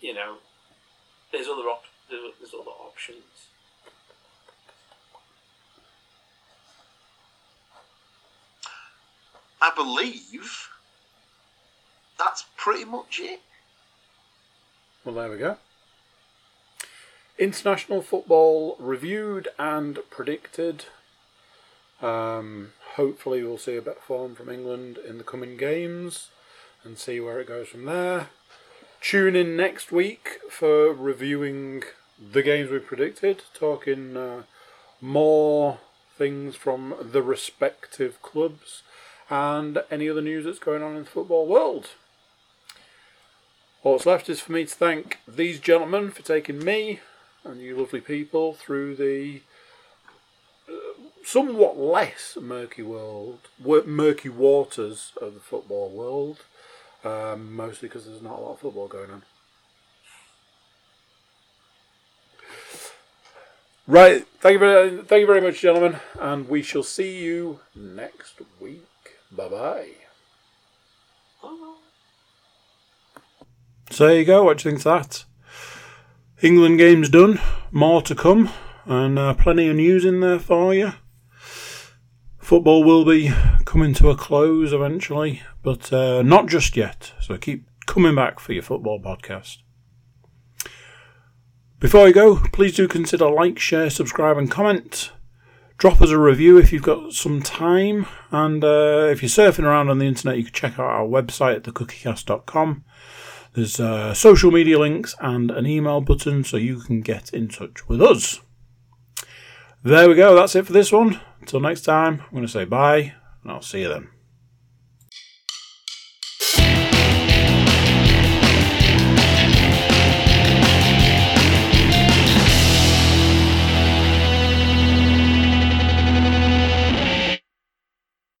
S5: You know, there's other op- there's, there's other options.
S3: I believe that's pretty much it.
S1: Well, there we go. International football reviewed and predicted. Um, hopefully, we'll see a better form from England in the coming games and see where it goes from there. Tune in next week for reviewing the games we predicted, talking uh, more things from the respective clubs, and any other news that's going on in the football world. All that's left is for me to thank these gentlemen for taking me and you lovely people through the uh, somewhat less murky world, murky waters of the football world, um, mostly because there's not a lot of football going on. Right, thank you very, thank you very much, gentlemen, and we shall see you next week. Bye bye. So there you go. What do you think of that? England game's done. More to come, and uh, plenty of news in there for you. Football will be coming to a close eventually, but uh, not just yet. So keep coming back for your football podcast. Before you go, please do consider like, share, subscribe, and comment. Drop us a review if you've got some time, and uh, if you're surfing around on the internet, you can check out our website at thecookiecast.com. There's uh, social media links and an email button so you can get in touch with us. There we go, that's it for this one. Until next time, I'm going to say bye, and I'll see you then.